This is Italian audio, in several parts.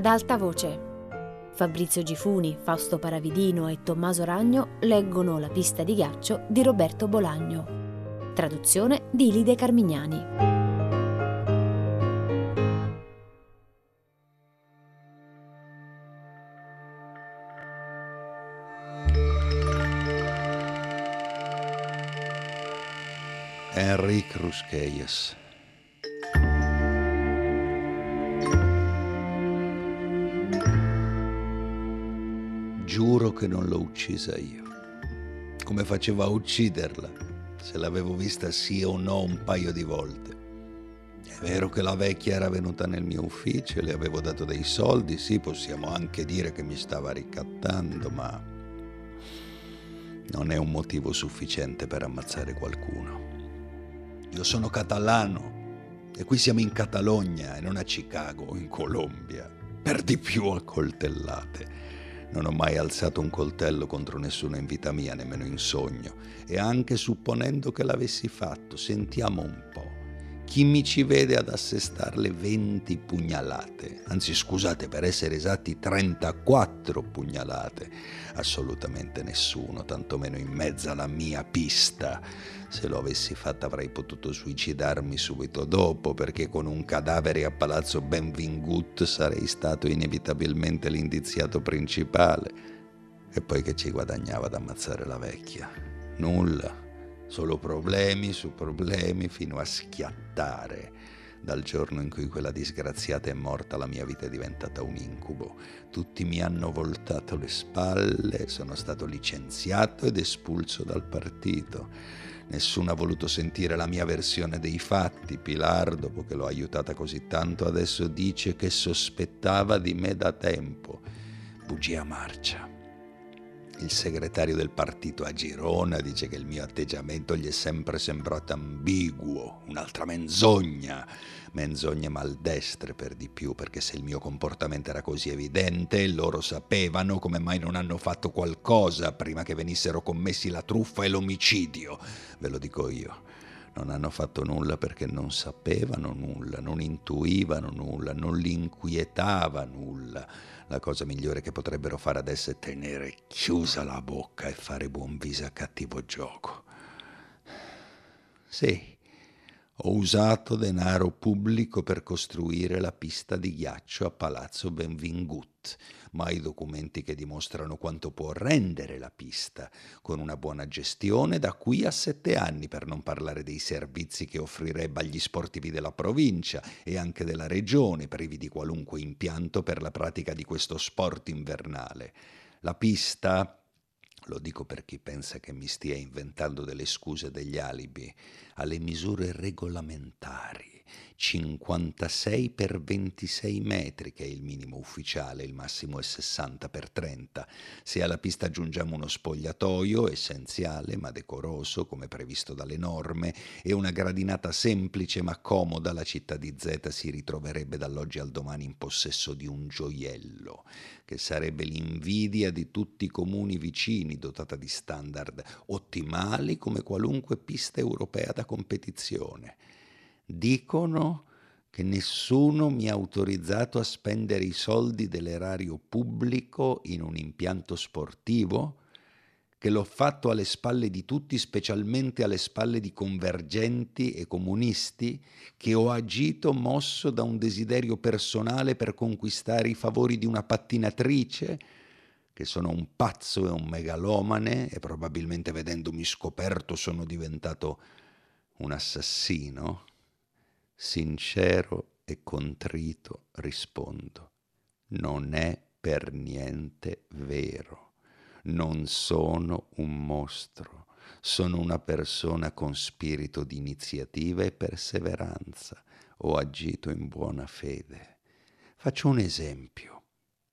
ad alta voce. Fabrizio Gifuni, Fausto Paravidino e Tommaso Ragno leggono La pista di ghiaccio di Roberto Bolagno. Traduzione di Lide Carmignani. Enrique Rusquelles. Giuro che non l'ho uccisa io. Come facevo a ucciderla? Se l'avevo vista sì o no un paio di volte. È vero che la vecchia era venuta nel mio ufficio le avevo dato dei soldi, sì, possiamo anche dire che mi stava ricattando, ma non è un motivo sufficiente per ammazzare qualcuno. Io sono catalano e qui siamo in Catalogna e non a Chicago in Colombia. Per di più a coltellate. Non ho mai alzato un coltello contro nessuna in vita mia, nemmeno in sogno. E anche supponendo che l'avessi fatto, sentiamo un po' chi mi ci vede ad assestarle 20 pugnalate, anzi scusate per essere esatti 34 pugnalate, assolutamente nessuno, tantomeno in mezzo alla mia pista. Se lo avessi fatta avrei potuto suicidarmi subito dopo, perché con un cadavere a Palazzo Benvingut sarei stato inevitabilmente l'indiziato principale. E poi che ci guadagnava ad ammazzare la vecchia? Nulla solo problemi su problemi fino a schiattare. Dal giorno in cui quella disgraziata è morta la mia vita è diventata un incubo. Tutti mi hanno voltato le spalle, sono stato licenziato ed espulso dal partito. Nessuno ha voluto sentire la mia versione dei fatti. Pilar, dopo che l'ho aiutata così tanto, adesso dice che sospettava di me da tempo. Bugia marcia. Il segretario del partito a Girona dice che il mio atteggiamento gli è sempre sembrato ambiguo, un'altra menzogna, menzogne maldestre per di più, perché se il mio comportamento era così evidente, loro sapevano come mai non hanno fatto qualcosa prima che venissero commessi la truffa e l'omicidio. Ve lo dico io. Non hanno fatto nulla perché non sapevano nulla, non intuivano nulla, non li inquietava nulla la cosa migliore che potrebbero fare adesso è tenere chiusa la bocca e fare buon viso a cattivo gioco. Sì, ho usato denaro pubblico per costruire la pista di ghiaccio a Palazzo Benvingut ma i documenti che dimostrano quanto può rendere la pista, con una buona gestione da qui a sette anni, per non parlare dei servizi che offrirebbe agli sportivi della provincia e anche della regione, privi di qualunque impianto per la pratica di questo sport invernale. La pista lo dico per chi pensa che mi stia inventando delle scuse e degli alibi, ha le misure regolamentari 56 per 26 metri, che è il minimo ufficiale, il massimo è 60 per 30. Se alla pista aggiungiamo uno spogliatoio, essenziale ma decoroso, come previsto dalle norme, e una gradinata semplice ma comoda, la città di Z si ritroverebbe dall'oggi al domani in possesso di un gioiello, che sarebbe l'invidia di tutti i comuni vicini, dotata di standard ottimali come qualunque pista europea da competizione dicono che nessuno mi ha autorizzato a spendere i soldi dell'erario pubblico in un impianto sportivo, che l'ho fatto alle spalle di tutti, specialmente alle spalle di convergenti e comunisti, che ho agito mosso da un desiderio personale per conquistare i favori di una pattinatrice, che sono un pazzo e un megalomane e probabilmente vedendomi scoperto sono diventato un assassino sincero e contrito rispondo, non è per niente vero, non sono un mostro, sono una persona con spirito di iniziativa e perseveranza, ho agito in buona fede. Faccio un esempio,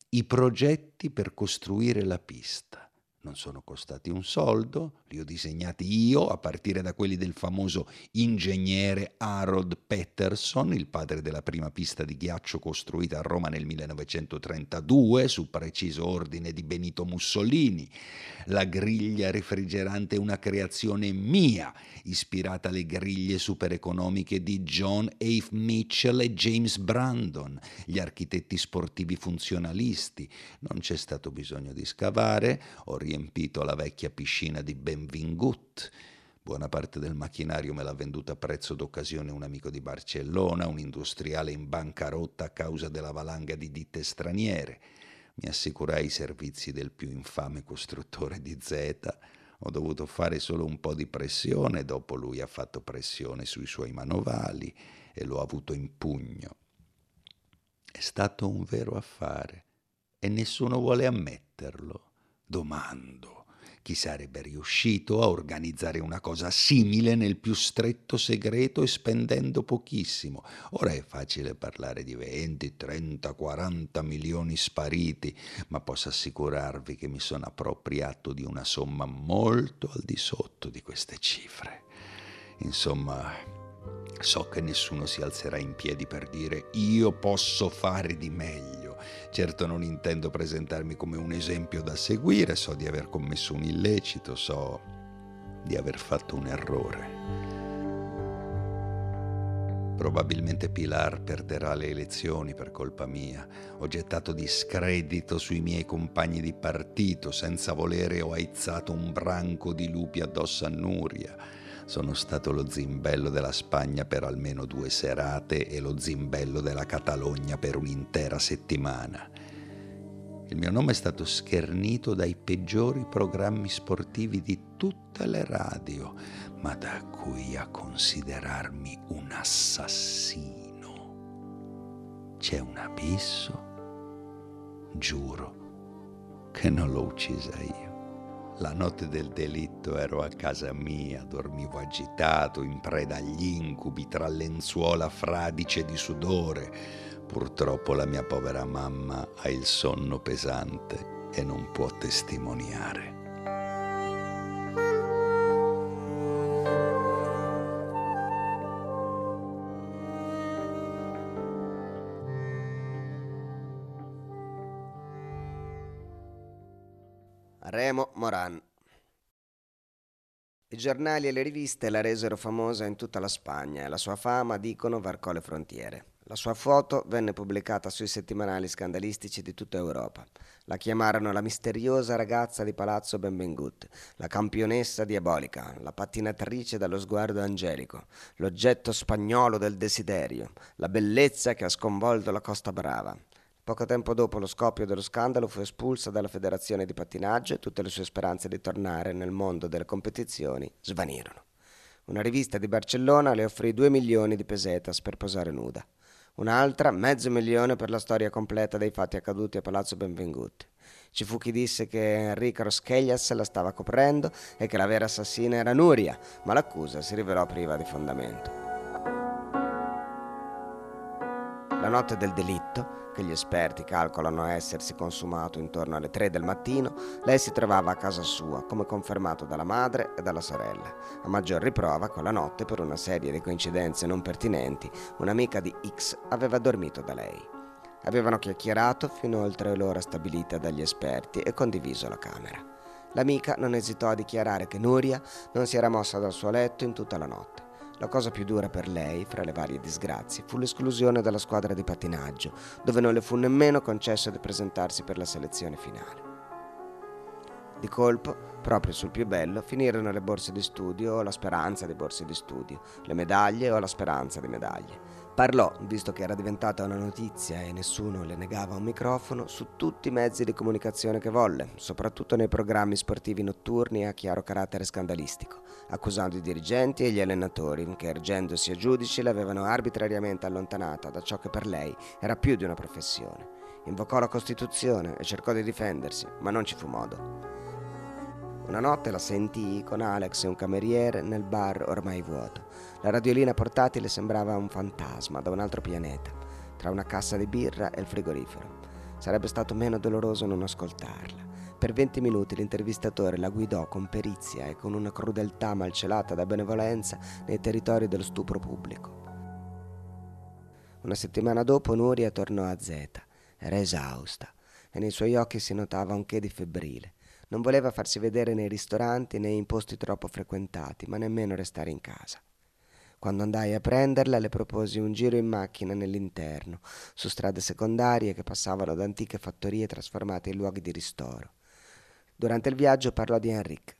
i progetti per costruire la pista non sono costati un soldo, li ho disegnati io, a partire da quelli del famoso ingegnere Harold Peterson, il padre della prima pista di ghiaccio costruita a Roma nel 1932, su preciso ordine di Benito Mussolini. La griglia refrigerante è una creazione mia, ispirata alle griglie supereconomiche di John F. Mitchell e James Brandon, gli architetti sportivi funzionalisti. Non c'è stato bisogno di scavare, ho riempito la vecchia piscina di Benvingut. Buona parte del macchinario me l'ha venduto a prezzo d'occasione un amico di Barcellona, un industriale in bancarotta a causa della valanga di ditte straniere mi assicurai i servizi del più infame costruttore di Z. Ho dovuto fare solo un po' di pressione, dopo lui ha fatto pressione sui suoi manovali e l'ho avuto in pugno. È stato un vero affare e nessuno vuole ammetterlo. Domando chi sarebbe riuscito a organizzare una cosa simile nel più stretto segreto e spendendo pochissimo. Ora è facile parlare di 20, 30, 40 milioni spariti, ma posso assicurarvi che mi sono appropriato di una somma molto al di sotto di queste cifre. Insomma, so che nessuno si alzerà in piedi per dire io posso fare di meglio Certo non intendo presentarmi come un esempio da seguire, so di aver commesso un illecito, so di aver fatto un errore. Probabilmente Pilar perderà le elezioni per colpa mia. Ho gettato discredito sui miei compagni di partito, senza volere ho aizzato un branco di lupi addosso a Nuria sono stato lo zimbello della Spagna per almeno due serate e lo zimbello della Catalogna per un'intera settimana. Il mio nome è stato schernito dai peggiori programmi sportivi di tutte le radio, ma da qui a considerarmi un assassino c'è un abisso, giuro che non l'ho uccisa io. La notte del delitto ero a casa mia, dormivo agitato, in preda agli incubi, tra lenzuola fradice di sudore. Purtroppo la mia povera mamma ha il sonno pesante e non può testimoniare. I giornali e le riviste la resero famosa in tutta la Spagna e la sua fama, dicono, varcò le frontiere. La sua foto venne pubblicata sui settimanali scandalistici di tutta Europa. La chiamarono la misteriosa ragazza di Palazzo Benvengut, la campionessa diabolica, la pattinatrice dallo sguardo angelico, l'oggetto spagnolo del desiderio, la bellezza che ha sconvolto la Costa Brava. Poco tempo dopo lo scoppio dello scandalo fu espulsa dalla federazione di pattinaggio e tutte le sue speranze di tornare nel mondo delle competizioni svanirono. Una rivista di Barcellona le offrì 2 milioni di pesetas per posare nuda. Un'altra, mezzo milione per la storia completa dei fatti accaduti a Palazzo Benvenguti. Ci fu chi disse che Enrico Roscheglias la stava coprendo e che la vera assassina era Nuria, ma l'accusa si rivelò priva di fondamento. La notte del delitto, che gli esperti calcolano essersi consumato intorno alle 3 del mattino, lei si trovava a casa sua, come confermato dalla madre e dalla sorella. A maggior riprova, quella notte, per una serie di coincidenze non pertinenti, un'amica di X aveva dormito da lei. Avevano chiacchierato fino oltre l'ora stabilita dagli esperti e condiviso la camera. L'amica non esitò a dichiarare che Nuria non si era mossa dal suo letto in tutta la notte. La cosa più dura per lei, fra le varie disgrazie, fu l'esclusione dalla squadra di pattinaggio, dove non le fu nemmeno concesso di presentarsi per la selezione finale. Di colpo, proprio sul più bello, finirono le borse di studio o la speranza di borse di studio, le medaglie o la speranza di medaglie. Parlò, visto che era diventata una notizia e nessuno le negava un microfono, su tutti i mezzi di comunicazione che volle, soprattutto nei programmi sportivi notturni a chiaro carattere scandalistico, accusando i dirigenti e gli allenatori che, ergendosi a giudici, l'avevano arbitrariamente allontanata da ciò che per lei era più di una professione. Invocò la Costituzione e cercò di difendersi, ma non ci fu modo. Una notte la sentii con Alex e un cameriere nel bar ormai vuoto. La radiolina portatile sembrava un fantasma da un altro pianeta, tra una cassa di birra e il frigorifero. Sarebbe stato meno doloroso non ascoltarla. Per 20 minuti l'intervistatore la guidò con perizia e con una crudeltà malcelata da benevolenza nei territori dello stupro pubblico. Una settimana dopo Nuria tornò a Z. Era esausta e nei suoi occhi si notava un che di febbrile. Non voleva farsi vedere nei ristoranti né in posti troppo frequentati, ma nemmeno restare in casa. Quando andai a prenderla le proposi un giro in macchina nell'interno, su strade secondarie che passavano da antiche fattorie trasformate in luoghi di ristoro. Durante il viaggio parlò di Enrique.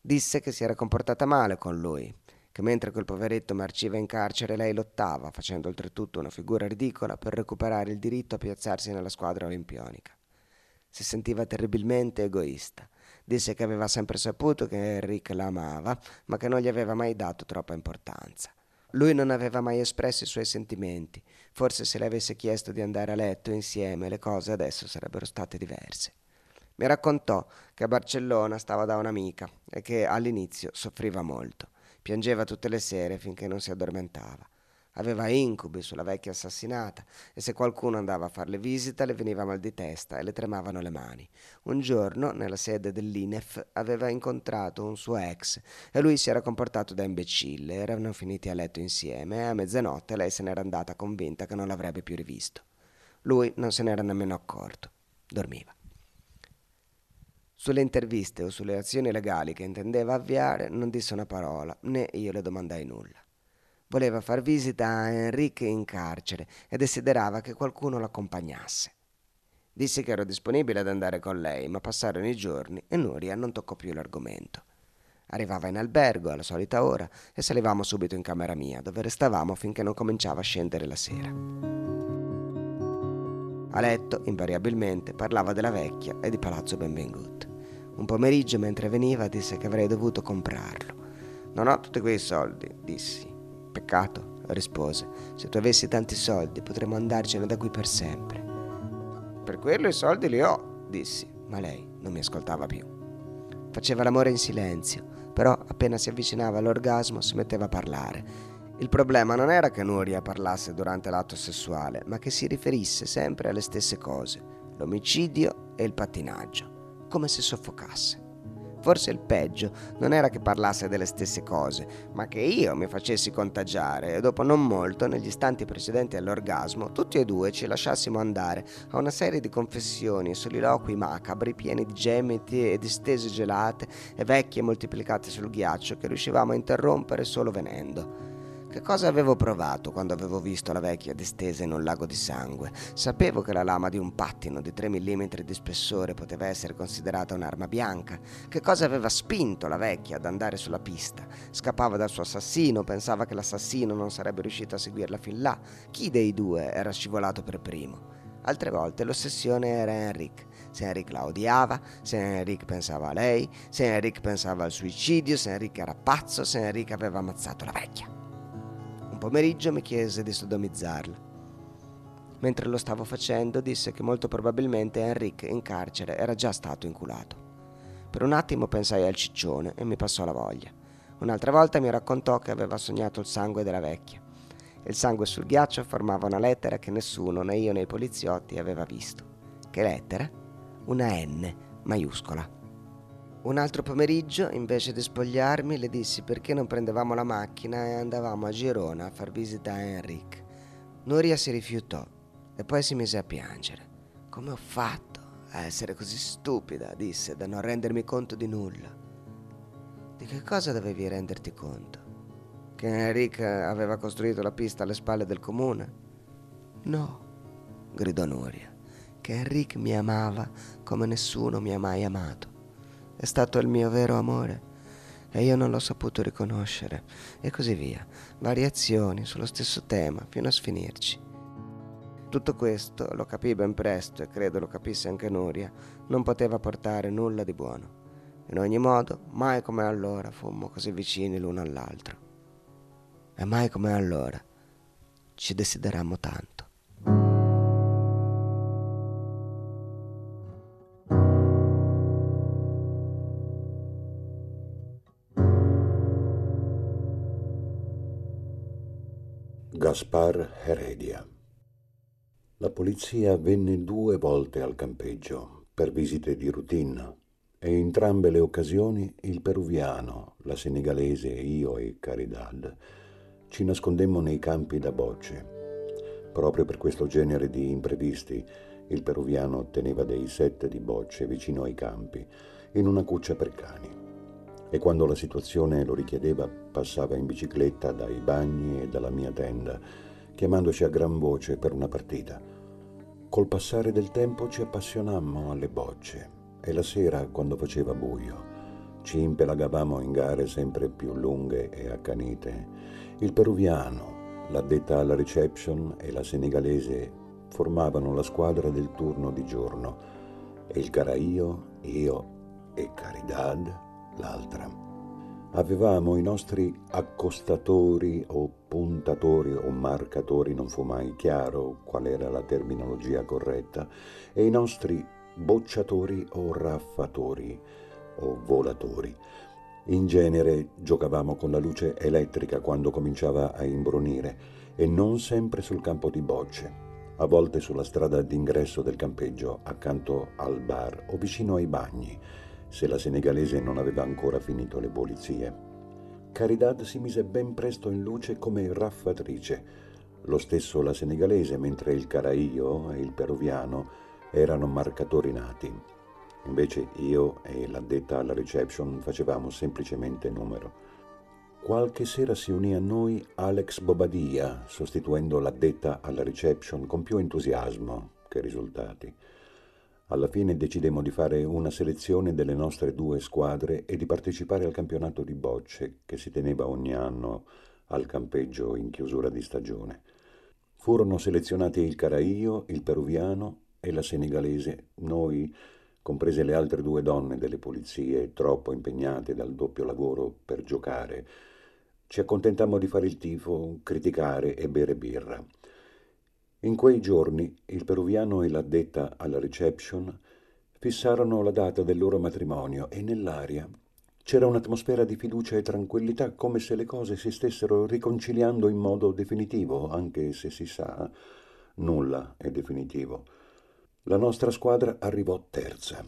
Disse che si era comportata male con lui, che mentre quel poveretto marciva in carcere lei lottava, facendo oltretutto una figura ridicola, per recuperare il diritto a piazzarsi nella squadra olimpionica. Si sentiva terribilmente egoista. Disse che aveva sempre saputo che Enrique la amava, ma che non gli aveva mai dato troppa importanza. Lui non aveva mai espresso i suoi sentimenti. Forse se le avesse chiesto di andare a letto insieme, le cose adesso sarebbero state diverse. Mi raccontò che a Barcellona stava da un'amica e che all'inizio soffriva molto. Piangeva tutte le sere finché non si addormentava. Aveva incubi sulla vecchia assassinata e se qualcuno andava a farle visita le veniva mal di testa e le tremavano le mani. Un giorno, nella sede dell'INEF, aveva incontrato un suo ex e lui si era comportato da imbecille. Erano finiti a letto insieme e a mezzanotte lei se n'era andata convinta che non l'avrebbe più rivisto. Lui non se n'era nemmeno accorto. Dormiva. Sulle interviste o sulle azioni legali che intendeva avviare non disse una parola, né io le domandai nulla. Voleva far visita a Enrique in carcere e desiderava che qualcuno l'accompagnasse. Disse che ero disponibile ad andare con lei, ma passarono i giorni e Nuria non toccò più l'argomento. Arrivava in albergo alla solita ora e salivamo subito in camera mia, dove restavamo finché non cominciava a scendere la sera. A letto, invariabilmente, parlava della vecchia e di Palazzo Benvengut. Un pomeriggio, mentre veniva, disse che avrei dovuto comprarlo. Non ho tutti quei soldi, dissi. Peccato, rispose. Se tu avessi tanti soldi, potremmo andarcene da qui per sempre. Per quello i soldi li ho, dissi, ma lei non mi ascoltava più. Faceva l'amore in silenzio, però appena si avvicinava all'orgasmo si metteva a parlare. Il problema non era che Nuria parlasse durante l'atto sessuale, ma che si riferisse sempre alle stesse cose, l'omicidio e il pattinaggio come se soffocasse. Forse il peggio non era che parlasse delle stesse cose, ma che io mi facessi contagiare e dopo non molto, negli istanti precedenti all'orgasmo, tutti e due ci lasciassimo andare a una serie di confessioni e soliloqui macabri pieni di gemiti e distese gelate e vecchie moltiplicate sul ghiaccio che riuscivamo a interrompere solo venendo. Che cosa avevo provato quando avevo visto la vecchia distesa in un lago di sangue? Sapevo che la lama di un pattino di 3 mm di spessore poteva essere considerata un'arma bianca. Che cosa aveva spinto la vecchia ad andare sulla pista? Scappava dal suo assassino, pensava che l'assassino non sarebbe riuscito a seguirla fin là. Chi dei due era scivolato per primo? Altre volte l'ossessione era Enric. Se Enric la odiava, se Enric pensava a lei, se Enric pensava al suicidio, se Enric era pazzo, se Enric aveva ammazzato la vecchia. Un pomeriggio mi chiese di sodomizzarla. Mentre lo stavo facendo, disse che molto probabilmente Enrique in carcere era già stato inculato. Per un attimo pensai al ciccione e mi passò la voglia. Un'altra volta mi raccontò che aveva sognato il sangue della vecchia. Il sangue sul ghiaccio formava una lettera che nessuno, né io né i poliziotti, aveva visto. Che lettera? Una N maiuscola. Un altro pomeriggio, invece di spogliarmi, le dissi perché non prendevamo la macchina e andavamo a Girona a far visita a Enric. Nuria si rifiutò e poi si mise a piangere. Come ho fatto a essere così stupida, disse, da non rendermi conto di nulla. Di che cosa dovevi renderti conto? Che Enric aveva costruito la pista alle spalle del comune? No, gridò Nuria, che Enric mi amava come nessuno mi ha mai amato è stato il mio vero amore e io non l'ho saputo riconoscere e così via, variazioni sullo stesso tema fino a sfinirci. Tutto questo, lo capì ben presto e credo lo capisse anche Nuria, non poteva portare nulla di buono. In ogni modo, mai come allora fummo così vicini l'uno all'altro. E mai come allora ci desiderammo tanto. Gaspar Heredia. La polizia venne due volte al campeggio per visite di routine e in entrambe le occasioni il peruviano, la senegalese io e Caridad ci nascondemmo nei campi da bocce. Proprio per questo genere di imprevisti il peruviano teneva dei set di bocce vicino ai campi in una cuccia per cani. E quando la situazione lo richiedeva, passava in bicicletta dai bagni e dalla mia tenda, chiamandoci a gran voce per una partita. Col passare del tempo ci appassionammo alle bocce e la sera, quando faceva buio, ci impelagavamo in gare sempre più lunghe e accanite. Il peruviano, l'addetta alla reception e la senegalese formavano la squadra del turno di giorno e il Caraio, io e Caridad l'altra. Avevamo i nostri accostatori o puntatori o marcatori, non fu mai chiaro qual era la terminologia corretta, e i nostri bocciatori o raffatori o volatori. In genere giocavamo con la luce elettrica quando cominciava a imbronire e non sempre sul campo di bocce, a volte sulla strada d'ingresso del campeggio, accanto al bar o vicino ai bagni, se la senegalese non aveva ancora finito le pulizie. Caridad si mise ben presto in luce come raffatrice, lo stesso la senegalese, mentre il caraio e il peruviano erano marcatori nati. Invece io e l'addetta alla reception facevamo semplicemente numero. Qualche sera si unì a noi Alex Bobadia, sostituendo l'addetta alla reception con più entusiasmo che risultati. Alla fine decidemmo di fare una selezione delle nostre due squadre e di partecipare al campionato di bocce che si teneva ogni anno al campeggio in chiusura di stagione. Furono selezionati il Caraio, il peruviano e la senegalese. Noi comprese le altre due donne delle polizie, troppo impegnate dal doppio lavoro per giocare. Ci accontentammo di fare il tifo, criticare e bere birra. In quei giorni il peruviano e l'addetta alla reception fissarono la data del loro matrimonio e nell'aria c'era un'atmosfera di fiducia e tranquillità come se le cose si stessero riconciliando in modo definitivo, anche se si sa, nulla è definitivo. La nostra squadra arrivò terza.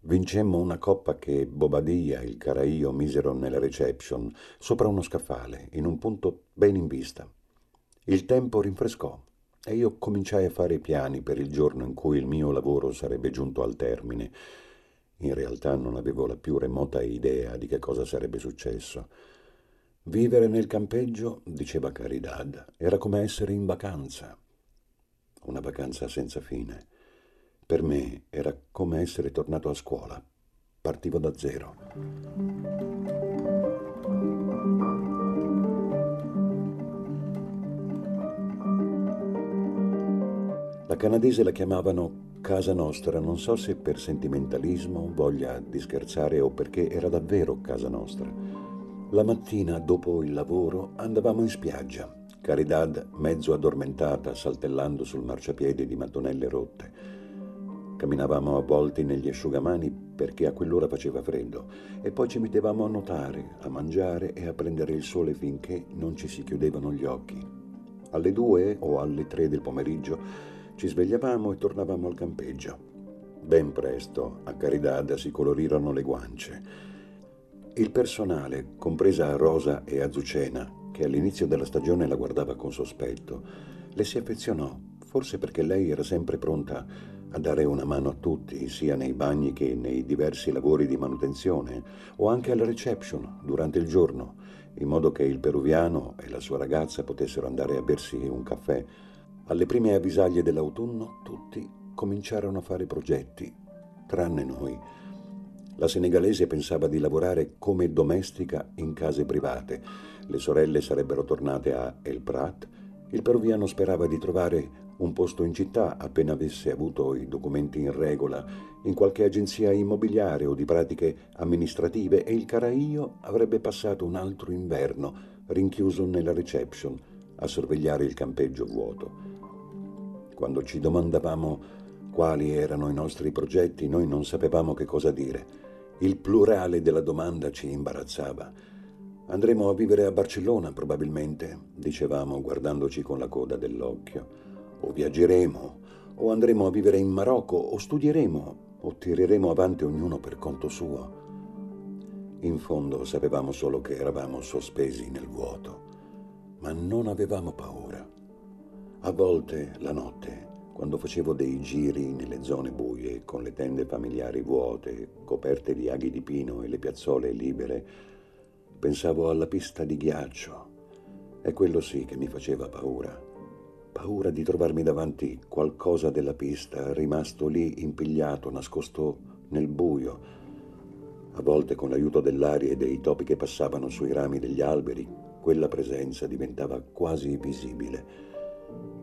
Vincemmo una coppa che Bobadilla il Caraio misero nella reception, sopra uno scaffale, in un punto ben in vista. Il tempo rinfrescò e io cominciai a fare piani per il giorno in cui il mio lavoro sarebbe giunto al termine. In realtà non avevo la più remota idea di che cosa sarebbe successo. Vivere nel campeggio, diceva Caridad, era come essere in vacanza. Una vacanza senza fine. Per me era come essere tornato a scuola. Partivo da zero. La canadese la chiamavano casa nostra, non so se per sentimentalismo, voglia di scherzare o perché era davvero casa nostra. La mattina, dopo il lavoro, andavamo in spiaggia. Caridad, mezzo addormentata, saltellando sul marciapiede di mattonelle rotte. Camminavamo avvolti negli asciugamani perché a quell'ora faceva freddo e poi ci mettevamo a nuotare, a mangiare e a prendere il sole finché non ci si chiudevano gli occhi. Alle due o alle tre del pomeriggio ci svegliavamo e tornavamo al campeggio. Ben presto a Caridad si colorirono le guance. Il personale, compresa Rosa e Azucena, che all'inizio della stagione la guardava con sospetto, le si affezionò, forse perché lei era sempre pronta a dare una mano a tutti, sia nei bagni che nei diversi lavori di manutenzione o anche alla reception durante il giorno, in modo che il peruviano e la sua ragazza potessero andare a bersi un caffè. Alle prime avvisaglie dell'autunno tutti cominciarono a fare progetti, tranne noi. La senegalese pensava di lavorare come domestica in case private, le sorelle sarebbero tornate a El Prat, il peruviano sperava di trovare un posto in città appena avesse avuto i documenti in regola, in qualche agenzia immobiliare o di pratiche amministrative e il Caraio avrebbe passato un altro inverno rinchiuso nella reception a sorvegliare il campeggio vuoto. Quando ci domandavamo quali erano i nostri progetti, noi non sapevamo che cosa dire. Il plurale della domanda ci imbarazzava. Andremo a vivere a Barcellona probabilmente, dicevamo guardandoci con la coda dell'occhio o viaggeremo, o andremo a vivere in Marocco, o studieremo, o tireremo avanti ognuno per conto suo. In fondo sapevamo solo che eravamo sospesi nel vuoto, ma non avevamo paura. A volte, la notte, quando facevo dei giri nelle zone buie, con le tende familiari vuote, coperte di aghi di pino e le piazzole libere, pensavo alla pista di ghiaccio. E quello sì che mi faceva paura. Paura di trovarmi davanti qualcosa della pista rimasto lì impigliato, nascosto nel buio. A volte con l'aiuto dell'aria e dei topi che passavano sui rami degli alberi, quella presenza diventava quasi visibile.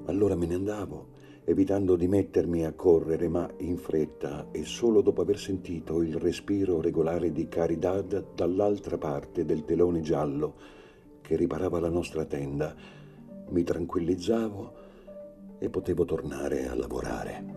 Allora me ne andavo evitando di mettermi a correre, ma in fretta e solo dopo aver sentito il respiro regolare di Caridad dall'altra parte del telone giallo che riparava la nostra tenda, mi tranquillizzavo e potevo tornare a lavorare.